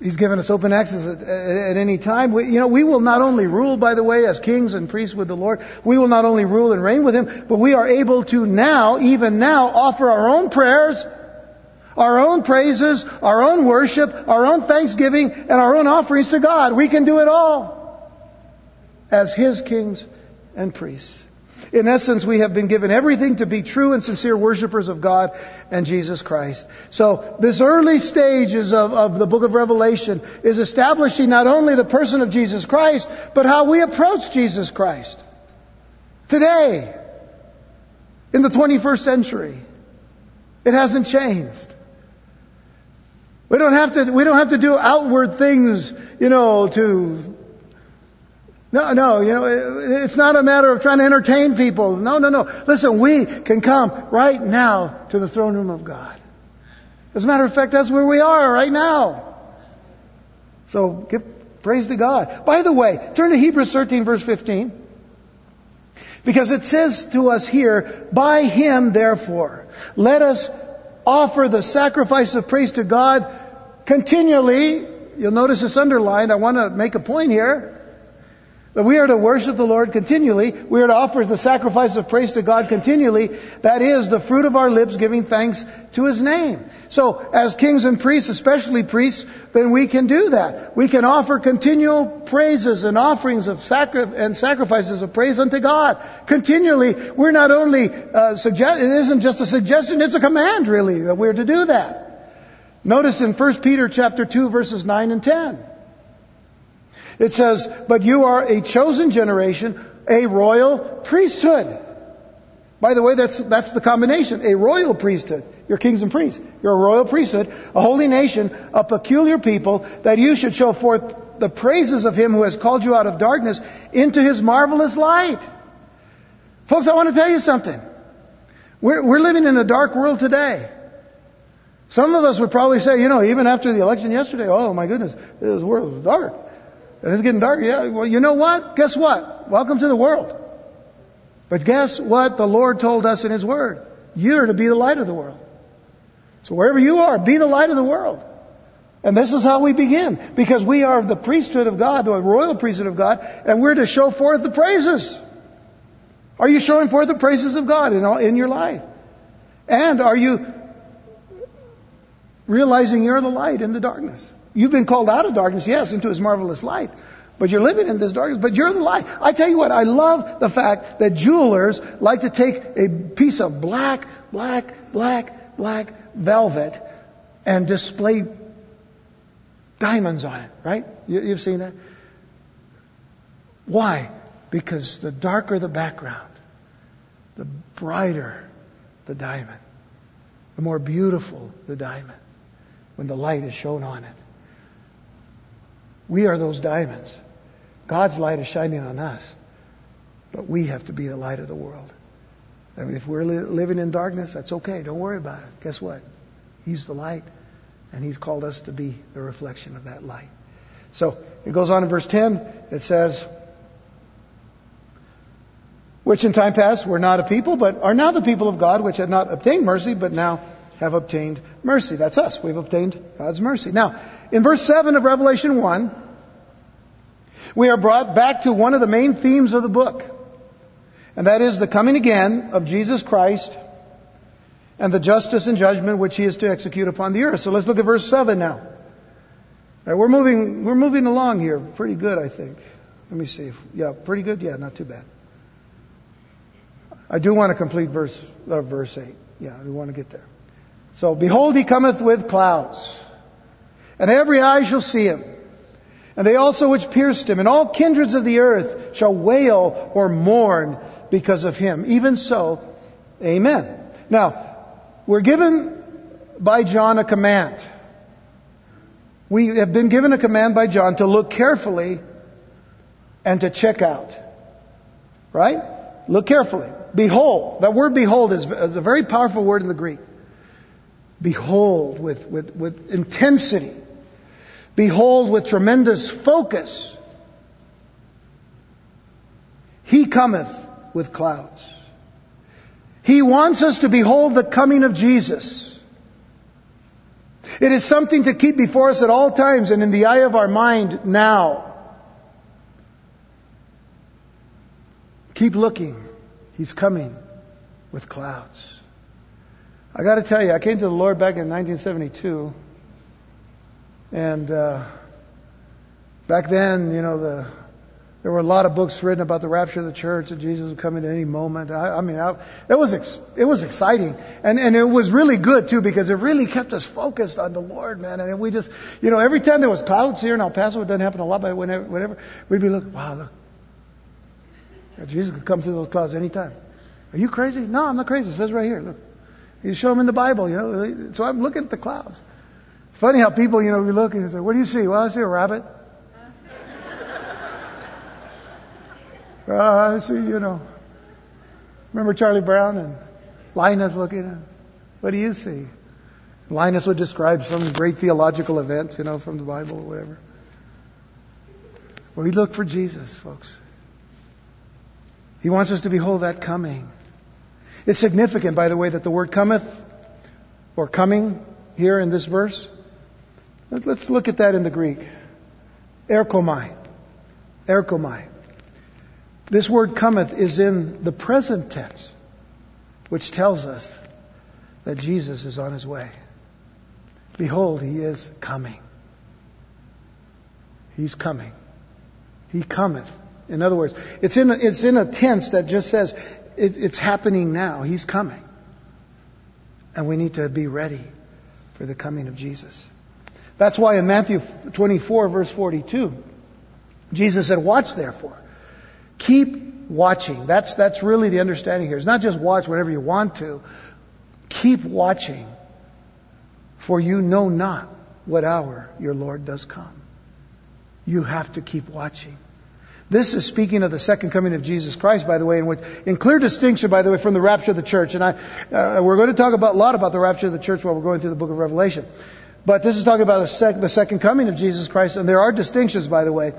He's given us open access at, at, any time. We, you know, we will not only rule, by the way, as kings and priests with the Lord. We will not only rule and reign with Him, but we are able to now, even now, offer our own prayers, our own praises, our own worship, our own thanksgiving, and our own offerings to God. We can do it all as His kings and priests. In essence, we have been given everything to be true and sincere worshippers of God and Jesus Christ. So, this early stages of, of the book of Revelation is establishing not only the person of Jesus Christ, but how we approach Jesus Christ. Today, in the 21st century, it hasn't changed. We don't have to, we don't have to do outward things, you know, to no, no, you know, it's not a matter of trying to entertain people. No, no, no. Listen, we can come right now to the throne room of God. As a matter of fact, that's where we are right now. So give praise to God. By the way, turn to Hebrews 13 verse 15. Because it says to us here, by him therefore, let us offer the sacrifice of praise to God continually. You'll notice it's underlined. I want to make a point here. That we are to worship the Lord continually. We are to offer the sacrifice of praise to God continually. That is the fruit of our lips giving thanks to His name. So, as kings and priests, especially priests, then we can do that. We can offer continual praises and offerings of sacri- and sacrifices of praise unto God. Continually, we're not only, uh, suggest- it isn't just a suggestion, it's a command really that we're to do that. Notice in 1 Peter chapter 2 verses 9 and 10. It says, But you are a chosen generation, a royal priesthood. By the way, that's, that's the combination. A royal priesthood. You're kings and priests. You're a royal priesthood, a holy nation, a peculiar people, that you should show forth the praises of him who has called you out of darkness into his marvelous light. Folks, I want to tell you something. We're, we're living in a dark world today. Some of us would probably say, you know, even after the election yesterday, oh my goodness, this world is dark. It's getting dark. Yeah, well, you know what? Guess what? Welcome to the world. But guess what the Lord told us in His Word? You're to be the light of the world. So wherever you are, be the light of the world. And this is how we begin. Because we are the priesthood of God, the royal priesthood of God, and we're to show forth the praises. Are you showing forth the praises of God in, all, in your life? And are you realizing you're the light in the darkness? You've been called out of darkness, yes, into His marvelous light. But you're living in this darkness, but you're the light. I tell you what, I love the fact that jewelers like to take a piece of black, black, black, black velvet and display diamonds on it, right? You, you've seen that? Why? Because the darker the background, the brighter the diamond, the more beautiful the diamond when the light is shown on it. We are those diamonds. God's light is shining on us, but we have to be the light of the world. I mean, if we're li- living in darkness, that's okay. Don't worry about it. Guess what? He's the light, and He's called us to be the reflection of that light. So it goes on in verse 10. It says, which in time past were not a people, but are now the people of God, which had not obtained mercy, but now have obtained mercy. That's us. We've obtained God's mercy. Now, in verse 7 of Revelation 1, we are brought back to one of the main themes of the book. And that is the coming again of Jesus Christ and the justice and judgment which he is to execute upon the earth. So let's look at verse 7 now. Right, we're moving, we're moving along here pretty good, I think. Let me see. Yeah, pretty good? Yeah, not too bad. I do want to complete verse, uh, verse 8. Yeah, we want to get there. So, behold, he cometh with clouds, and every eye shall see him, and they also which pierced him, and all kindreds of the earth shall wail or mourn because of him. Even so, amen. Now, we're given by John a command. We have been given a command by John to look carefully and to check out. Right? Look carefully. Behold. That word behold is, a very powerful word in the Greek. Behold with, with, with intensity. Behold with tremendous focus. He cometh with clouds. He wants us to behold the coming of Jesus. It is something to keep before us at all times and in the eye of our mind now. Keep looking. He's coming with clouds. I got to tell you, I came to the Lord back in 1972, and uh, back then, you know, the there were a lot of books written about the rapture of the church that Jesus would come at any moment. I, I mean, I, it was ex, it was exciting, and and it was really good too because it really kept us focused on the Lord, man. And we just, you know, every time there was clouds here in El Paso, it doesn't happen a lot, but whenever, whenever we'd be looking, wow, look, Jesus could come through those clouds anytime. Are you crazy? No, I'm not crazy. It says right here. Look, you show them in the Bible, you know. So I'm looking at the clouds. Funny how people, you know, we look and say, "What do you see?" Well, I see a rabbit. uh, I see, you know. Remember Charlie Brown and Linus looking at. What do you see? Linus would describe some great theological event, you know, from the Bible or whatever. Well, we look for Jesus, folks. He wants us to behold that coming. It's significant, by the way, that the word cometh or coming here in this verse. Let's look at that in the Greek. Erchomai. Erchomai. This word cometh is in the present tense, which tells us that Jesus is on his way. Behold, he is coming. He's coming. He cometh. In other words, it's in a, it's in a tense that just says it, it's happening now. He's coming. And we need to be ready for the coming of Jesus. That's why in Matthew 24, verse 42, Jesus said, Watch therefore. Keep watching. That's, that's really the understanding here. It's not just watch whenever you want to. Keep watching. For you know not what hour your Lord does come. You have to keep watching. This is speaking of the second coming of Jesus Christ, by the way, in, which, in clear distinction, by the way, from the rapture of the church. And I, uh, we're going to talk about, a lot about the rapture of the church while we're going through the book of Revelation. But this is talking about the, sec- the second coming of Jesus Christ, and there are distinctions, by the way.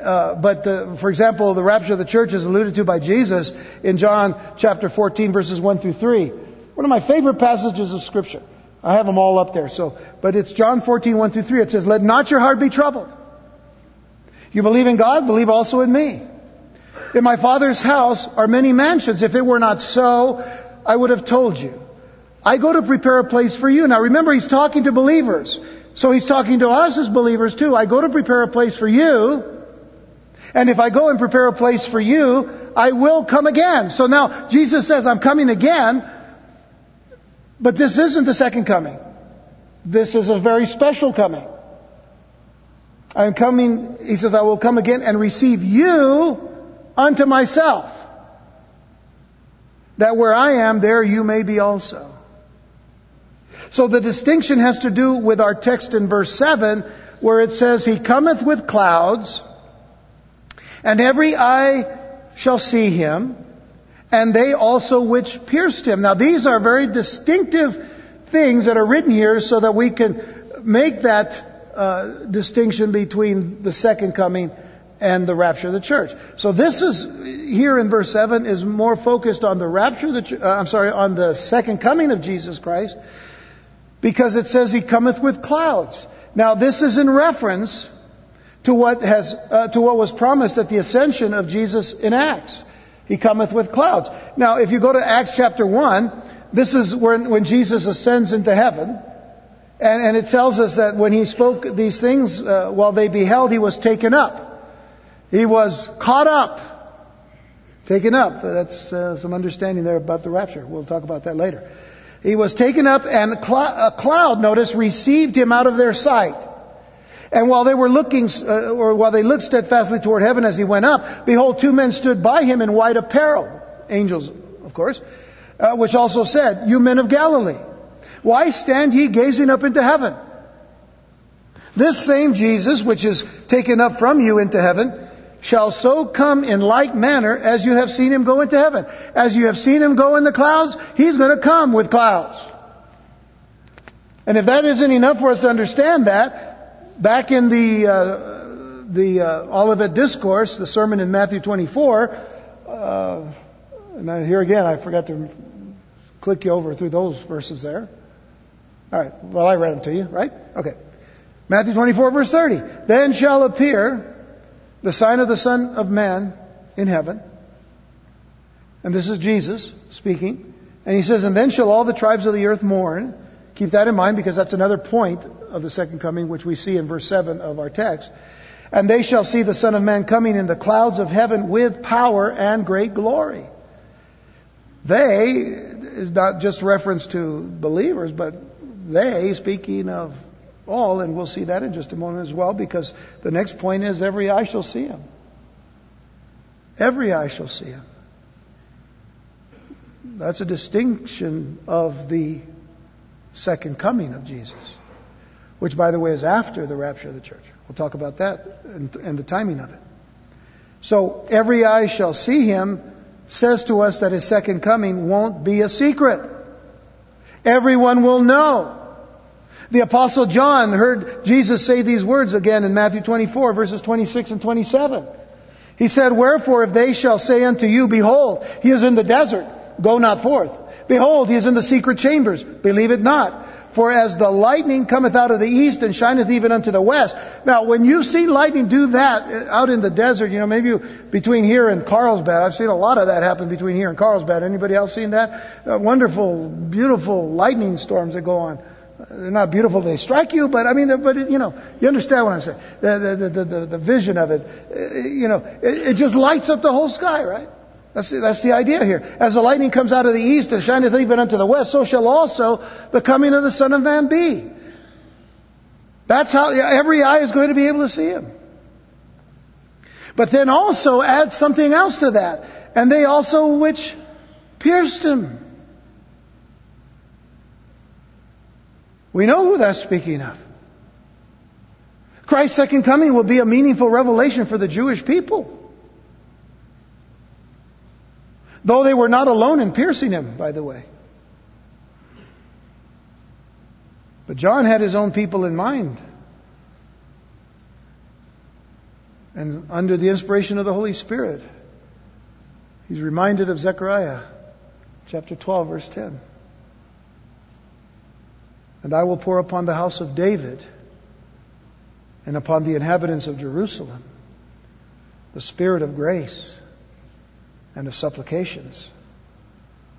Uh, but for example, the rapture of the church is alluded to by Jesus in John chapter 14, verses 1 through 3. One of my favorite passages of Scripture. I have them all up there. So, but it's John 14, 1 through 3. It says, "Let not your heart be troubled." You believe in God? Believe also in me. In my Father's house are many mansions. If it were not so, I would have told you. I go to prepare a place for you. Now remember, he's talking to believers. So he's talking to us as believers too. I go to prepare a place for you. And if I go and prepare a place for you, I will come again. So now Jesus says, I'm coming again. But this isn't the second coming. This is a very special coming. I am coming, he says, I will come again and receive you unto myself. That where I am, there you may be also. So the distinction has to do with our text in verse 7, where it says, He cometh with clouds, and every eye shall see him, and they also which pierced him. Now these are very distinctive things that are written here so that we can make that uh, distinction between the second coming and the rapture of the church. So this is, here in verse 7 is more focused on the rapture, the, uh, I'm sorry, on the second coming of Jesus Christ, because it says he cometh with clouds. Now this is in reference to what has, uh, to what was promised at the ascension of Jesus in Acts. He cometh with clouds. Now if you go to Acts chapter 1, this is when, when Jesus ascends into heaven. And, and, it tells us that when he spoke these things, uh, while they beheld, he was taken up. He was caught up. Taken up. That's uh, some understanding there about the rapture. We'll talk about that later. He was taken up, and a, cl- a cloud, notice, received him out of their sight. And while they were looking, uh, or while they looked steadfastly toward heaven as he went up, behold, two men stood by him in white apparel. Angels, of course. Uh, which also said, You men of Galilee, why stand ye gazing up into heaven? This same Jesus, which is taken up from you into heaven, shall so come in like manner as you have seen him go into heaven. As you have seen him go in the clouds, he's going to come with clouds. And if that isn't enough for us to understand that, back in the uh, the uh, Olivet Discourse, the sermon in Matthew 24, uh, and here again I forgot to click you over through those verses there. All right, well I read them to you, right? Okay. Matthew 24, verse 30. Then shall appear the sign of the Son of Man in heaven. And this is Jesus speaking. And he says, And then shall all the tribes of the earth mourn. Keep that in mind because that's another point of the second coming, which we see in verse 7 of our text. And they shall see the Son of Man coming in the clouds of heaven with power and great glory. They is not just reference to believers, but they, speaking of all, and we'll see that in just a moment as well, because the next point is every eye shall see him. Every eye shall see him. That's a distinction of the second coming of Jesus, which, by the way, is after the rapture of the church. We'll talk about that and, and the timing of it. So, every eye shall see him says to us that his second coming won't be a secret. Everyone will know. The apostle John heard Jesus say these words again in Matthew 24 verses 26 and 27. He said, Wherefore if they shall say unto you, Behold, he is in the desert, go not forth. Behold, he is in the secret chambers, believe it not. For as the lightning cometh out of the east and shineth even unto the west. Now, when you see lightning do that uh, out in the desert, you know, maybe between here and Carlsbad, I've seen a lot of that happen between here and Carlsbad. Anybody else seen that? Uh, wonderful, beautiful lightning storms that go on. They're not beautiful, they strike you, but I mean, but you know, you understand what I'm saying. The, the, the, the, the vision of it, uh, you know, it, it just lights up the whole sky, right? That's the, that's the idea here. As the lightning comes out of the east and shineth even unto the west, so shall also the coming of the Son of Man be. That's how every eye is going to be able to see him. But then also add something else to that. And they also which pierced him. We know who that's speaking of. Christ's second coming will be a meaningful revelation for the Jewish people. Though they were not alone in piercing him, by the way. But John had his own people in mind. And under the inspiration of the Holy Spirit, he's reminded of Zechariah chapter 12, verse 10. And I will pour upon the house of David and upon the inhabitants of Jerusalem the spirit of grace and of supplications.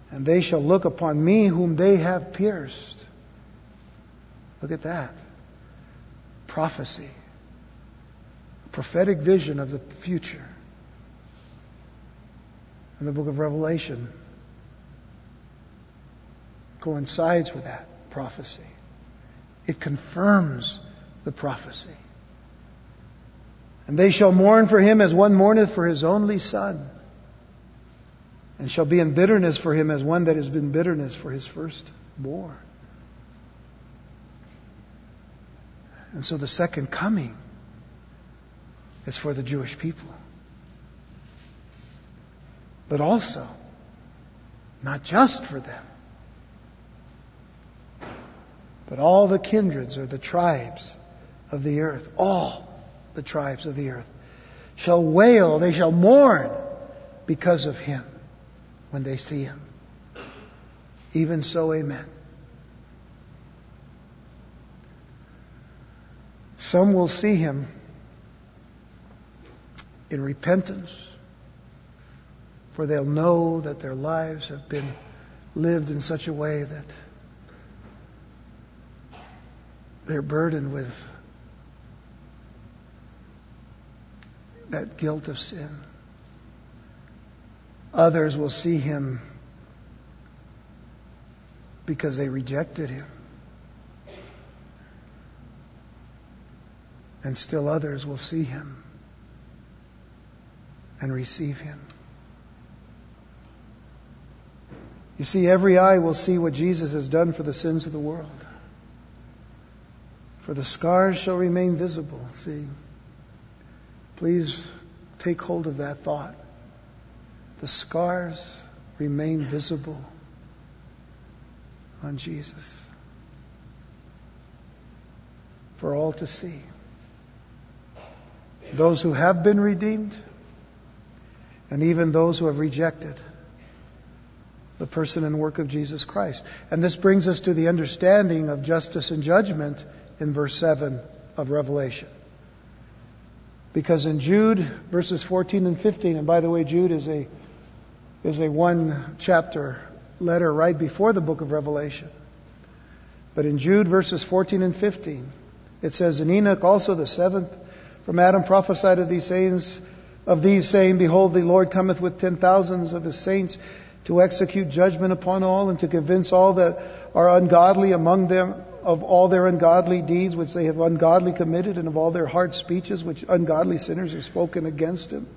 And they shall look upon me whom they have pierced. Look at that. Prophecy. Prophetic vision of the future. In the book of Revelation coincides with that prophecy. It confirms the prophecy. And they shall mourn for him as one mourneth for his only son, and shall be in bitterness for him as one that has been bitterness for his firstborn. And so the second coming is for the Jewish people. But also, not just for them, but all the kindreds or the tribes of the earth, all the tribes of the earth, shall wail, they shall mourn because of Him when they see Him. Even so, amen. Some will see Him in repentance, for they'll know that their lives have been lived in such a way that they're burdened with that guilt of sin. Others will see him because they rejected him. And still others will see him and receive him. You see, every eye will see what Jesus has done for the sins of the world. For the scars shall remain visible. See, please take hold of that thought. The scars remain visible on Jesus for all to see. Those who have been redeemed, and even those who have rejected the person and work of Jesus Christ. And this brings us to the understanding of justice and judgment in verse 7 of Revelation. Because in Jude, verses 14 and 15, and by the way, Jude is a, is a one chapter letter right before the book of Revelation. But in Jude, verses 14 and 15, it says, And Enoch also the seventh from Adam prophesied of these sayings, of these saying, Behold, the Lord cometh with ten thousands of his saints to execute judgment upon all and to convince all that are ungodly among them of all their ungodly deeds which they have ungodly committed and of all their hard speeches which ungodly sinners have spoken against him.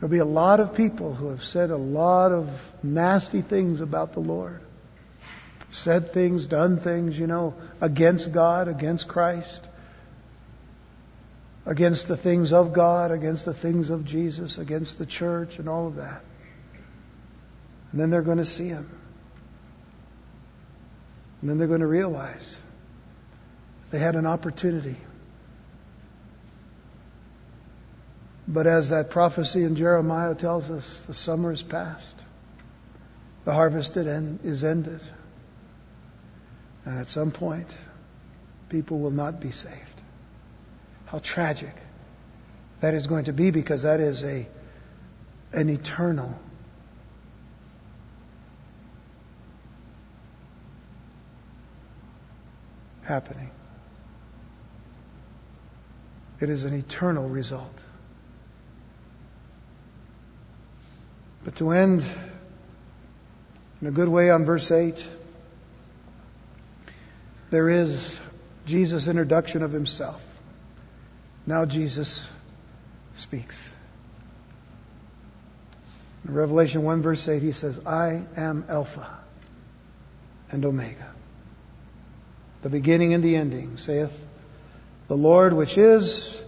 There'll be a lot of people who have said a lot of nasty things about the Lord. Said things, done things, you know, against God, against Christ, against the things of God, against the things of Jesus, against the church, and all of that. And then they're going to see Him. And then they're going to realize they had an opportunity. But as that prophecy in Jeremiah tells us, the summer is past. The harvest is ended. And at some point, people will not be saved. How tragic that is going to be because that is a, an eternal happening. It is an eternal result. But to end in a good way on verse 8, there is Jesus' introduction of himself. Now Jesus speaks. In Revelation 1, verse 8, he says, I am Alpha and Omega the beginning and the ending, saith the Lord, which is,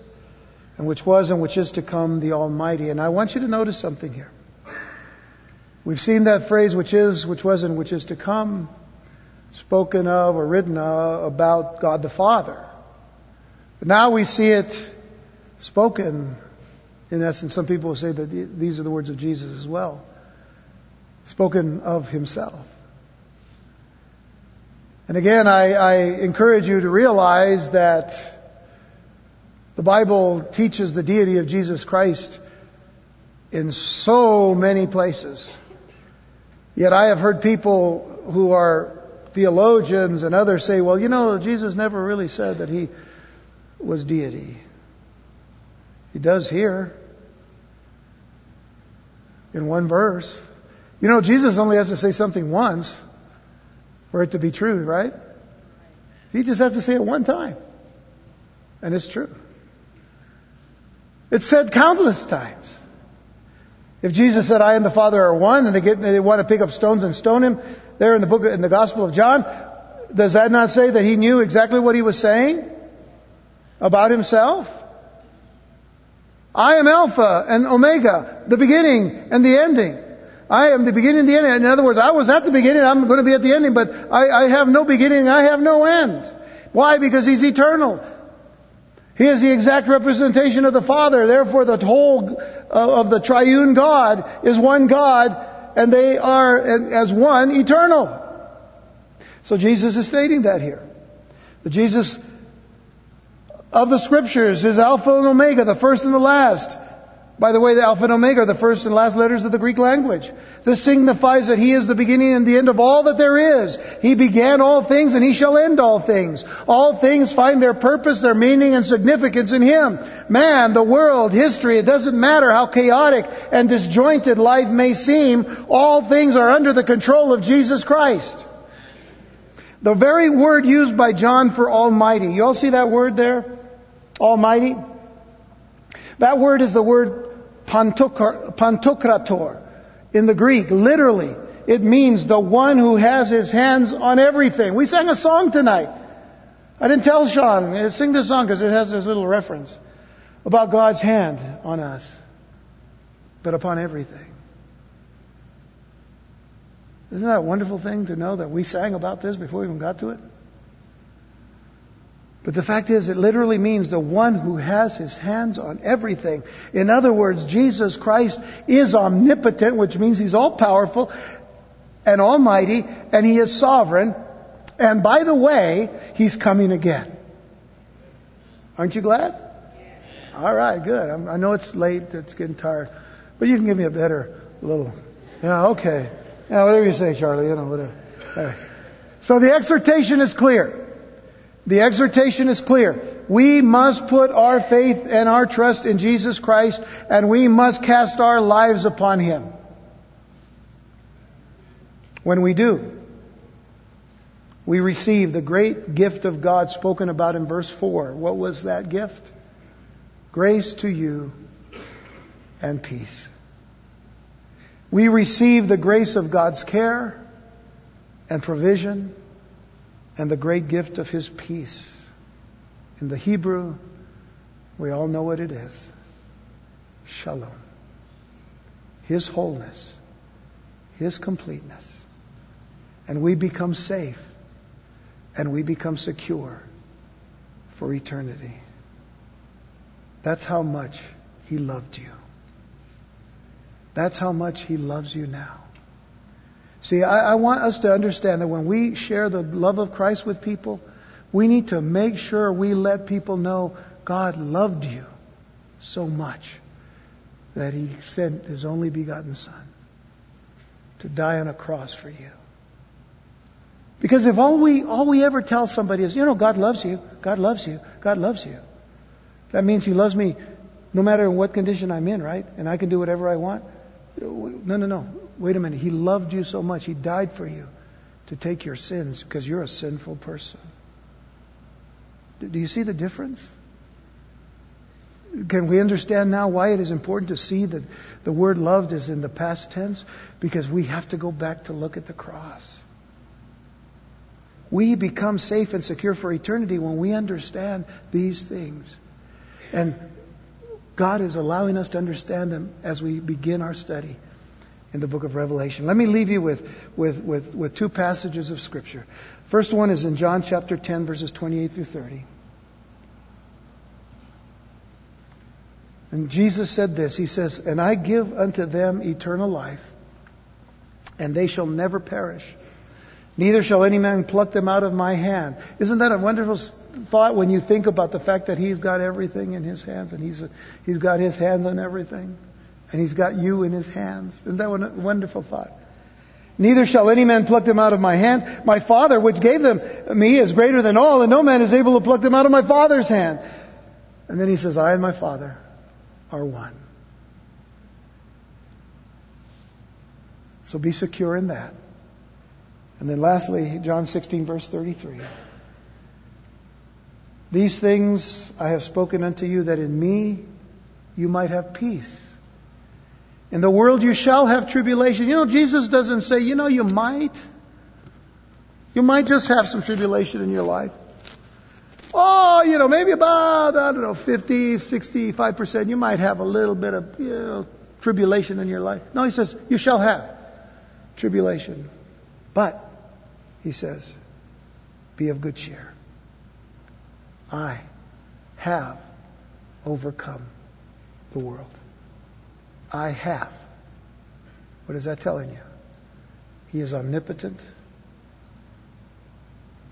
and which was, and which is to come, the Almighty. And I want you to notice something here. We've seen that phrase, which is, which was, and which is to come, spoken of or written of about God the Father. But now we see it spoken, in essence, some people say that these are the words of Jesus as well, spoken of Himself. And again, I, I encourage you to realize that the Bible teaches the deity of Jesus Christ in so many places. Yet I have heard people who are theologians and others say, well, you know, Jesus never really said that he was deity. He does here in one verse. You know, Jesus only has to say something once for it to be true, right? He just has to say it one time. And it's true. It's said countless times. If Jesus said, I and the Father are one, and they, get, they want to pick up stones and stone him, there in the book, in the Gospel of John, does that not say that he knew exactly what he was saying about himself? I am Alpha and Omega, the beginning and the ending. I am the beginning and the end. In other words, I was at the beginning, I'm going to be at the ending, but I, I have no beginning, I have no end. Why? Because He's eternal. He is the exact representation of the Father. Therefore, the whole uh, of the triune God is one God and they are as one eternal. So Jesus is stating that here. The Jesus of the scriptures is Alpha and Omega, the first and the last. By the way, the Alpha and Omega are the first and last letters of the Greek language. This signifies that He is the beginning and the end of all that there is. He began all things and He shall end all things. All things find their purpose, their meaning and significance in Him. Man, the world, history, it doesn't matter how chaotic and disjointed life may seem, all things are under the control of Jesus Christ. The very word used by John for Almighty. You all see that word there? Almighty? That word is the word pantokrator in the Greek. Literally, it means the one who has his hands on everything. We sang a song tonight. I didn't tell Sean, uh, sing this song because it has this little reference about God's hand on us, but upon everything. Isn't that a wonderful thing to know that we sang about this before we even got to it? But the fact is, it literally means the one who has his hands on everything. In other words, Jesus Christ is omnipotent, which means he's all powerful and almighty, and he is sovereign. And by the way, he's coming again. Aren't you glad? All right, good. I'm, i know it's late, it's getting tired. But you can give me a better little. Yeah, okay. Yeah, whatever you say, Charlie, you know, whatever. Right. So the exhortation is clear. The exhortation is clear. We must put our faith and our trust in Jesus Christ, and we must cast our lives upon Him. When we do, we receive the great gift of God spoken about in verse 4. What was that gift? Grace to you and peace. We receive the grace of God's care and provision and the great gift of his peace. In the Hebrew, we all know what it is Shalom. His wholeness, His completeness. And we become safe and we become secure for eternity. That's how much He loved you. That's how much He loves you now. See, I, I, want us to understand that when we share the love of Christ with people, we need to make sure we let people know God loved you so much that He sent His only begotten Son to die on a cross for you. Because if all we, all we ever tell somebody is, you know, God loves you, God loves you, God loves you, that means He loves me no matter what condition I'm in, right? And I can do whatever I want. No, no, no. Wait a minute. He loved you so much. He died for you to take your sins because you're a sinful person. Do you see the difference? Can we understand now why it is important to see that the word loved is in the past tense? Because we have to go back to look at the cross. We become safe and secure for eternity when we understand these things. And God is allowing us to understand them as we begin our study in the book of Revelation. Let me leave you with, with, with, with two passages of Scripture. First one is in John chapter 10, verses 28 through 30. And Jesus said this He says, And I give unto them eternal life, and they shall never perish Neither shall any man pluck them out of my hand. Isn't that a wonderful thought when you think about the fact that He's got everything in His hands and He's, he's got His hands on everything? And He's got you in His hands. Isn't that a wonderful thought? Neither shall any man pluck them out of my hand. My Father, which gave them me, is greater than all, and no man is able to pluck them out of my Father's hand. And then He says, I and my Father are one. So be secure in that. And then lastly, John 16, verse 33. These things I have spoken unto you that in me you might have peace. In the world you shall have tribulation. You know, Jesus doesn't say, you know, you might. You might just have some tribulation in your life. Oh, you know, maybe about, I don't know, 50, 65%, you might have a little bit of you know, tribulation in your life. No, he says, you shall have tribulation. But he says, Be of good cheer. I have overcome the world. I have. What is that telling you? He is omnipotent.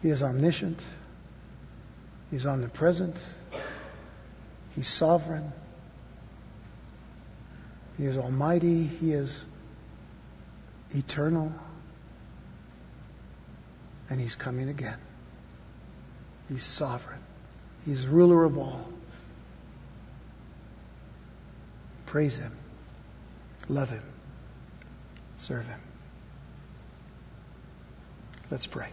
He is omniscient. He's omnipresent. He's sovereign. He is almighty. He is eternal. And He's coming again. He's sovereign. He's ruler of all. Praise Him. Love Him. Serve Him. Let's pray.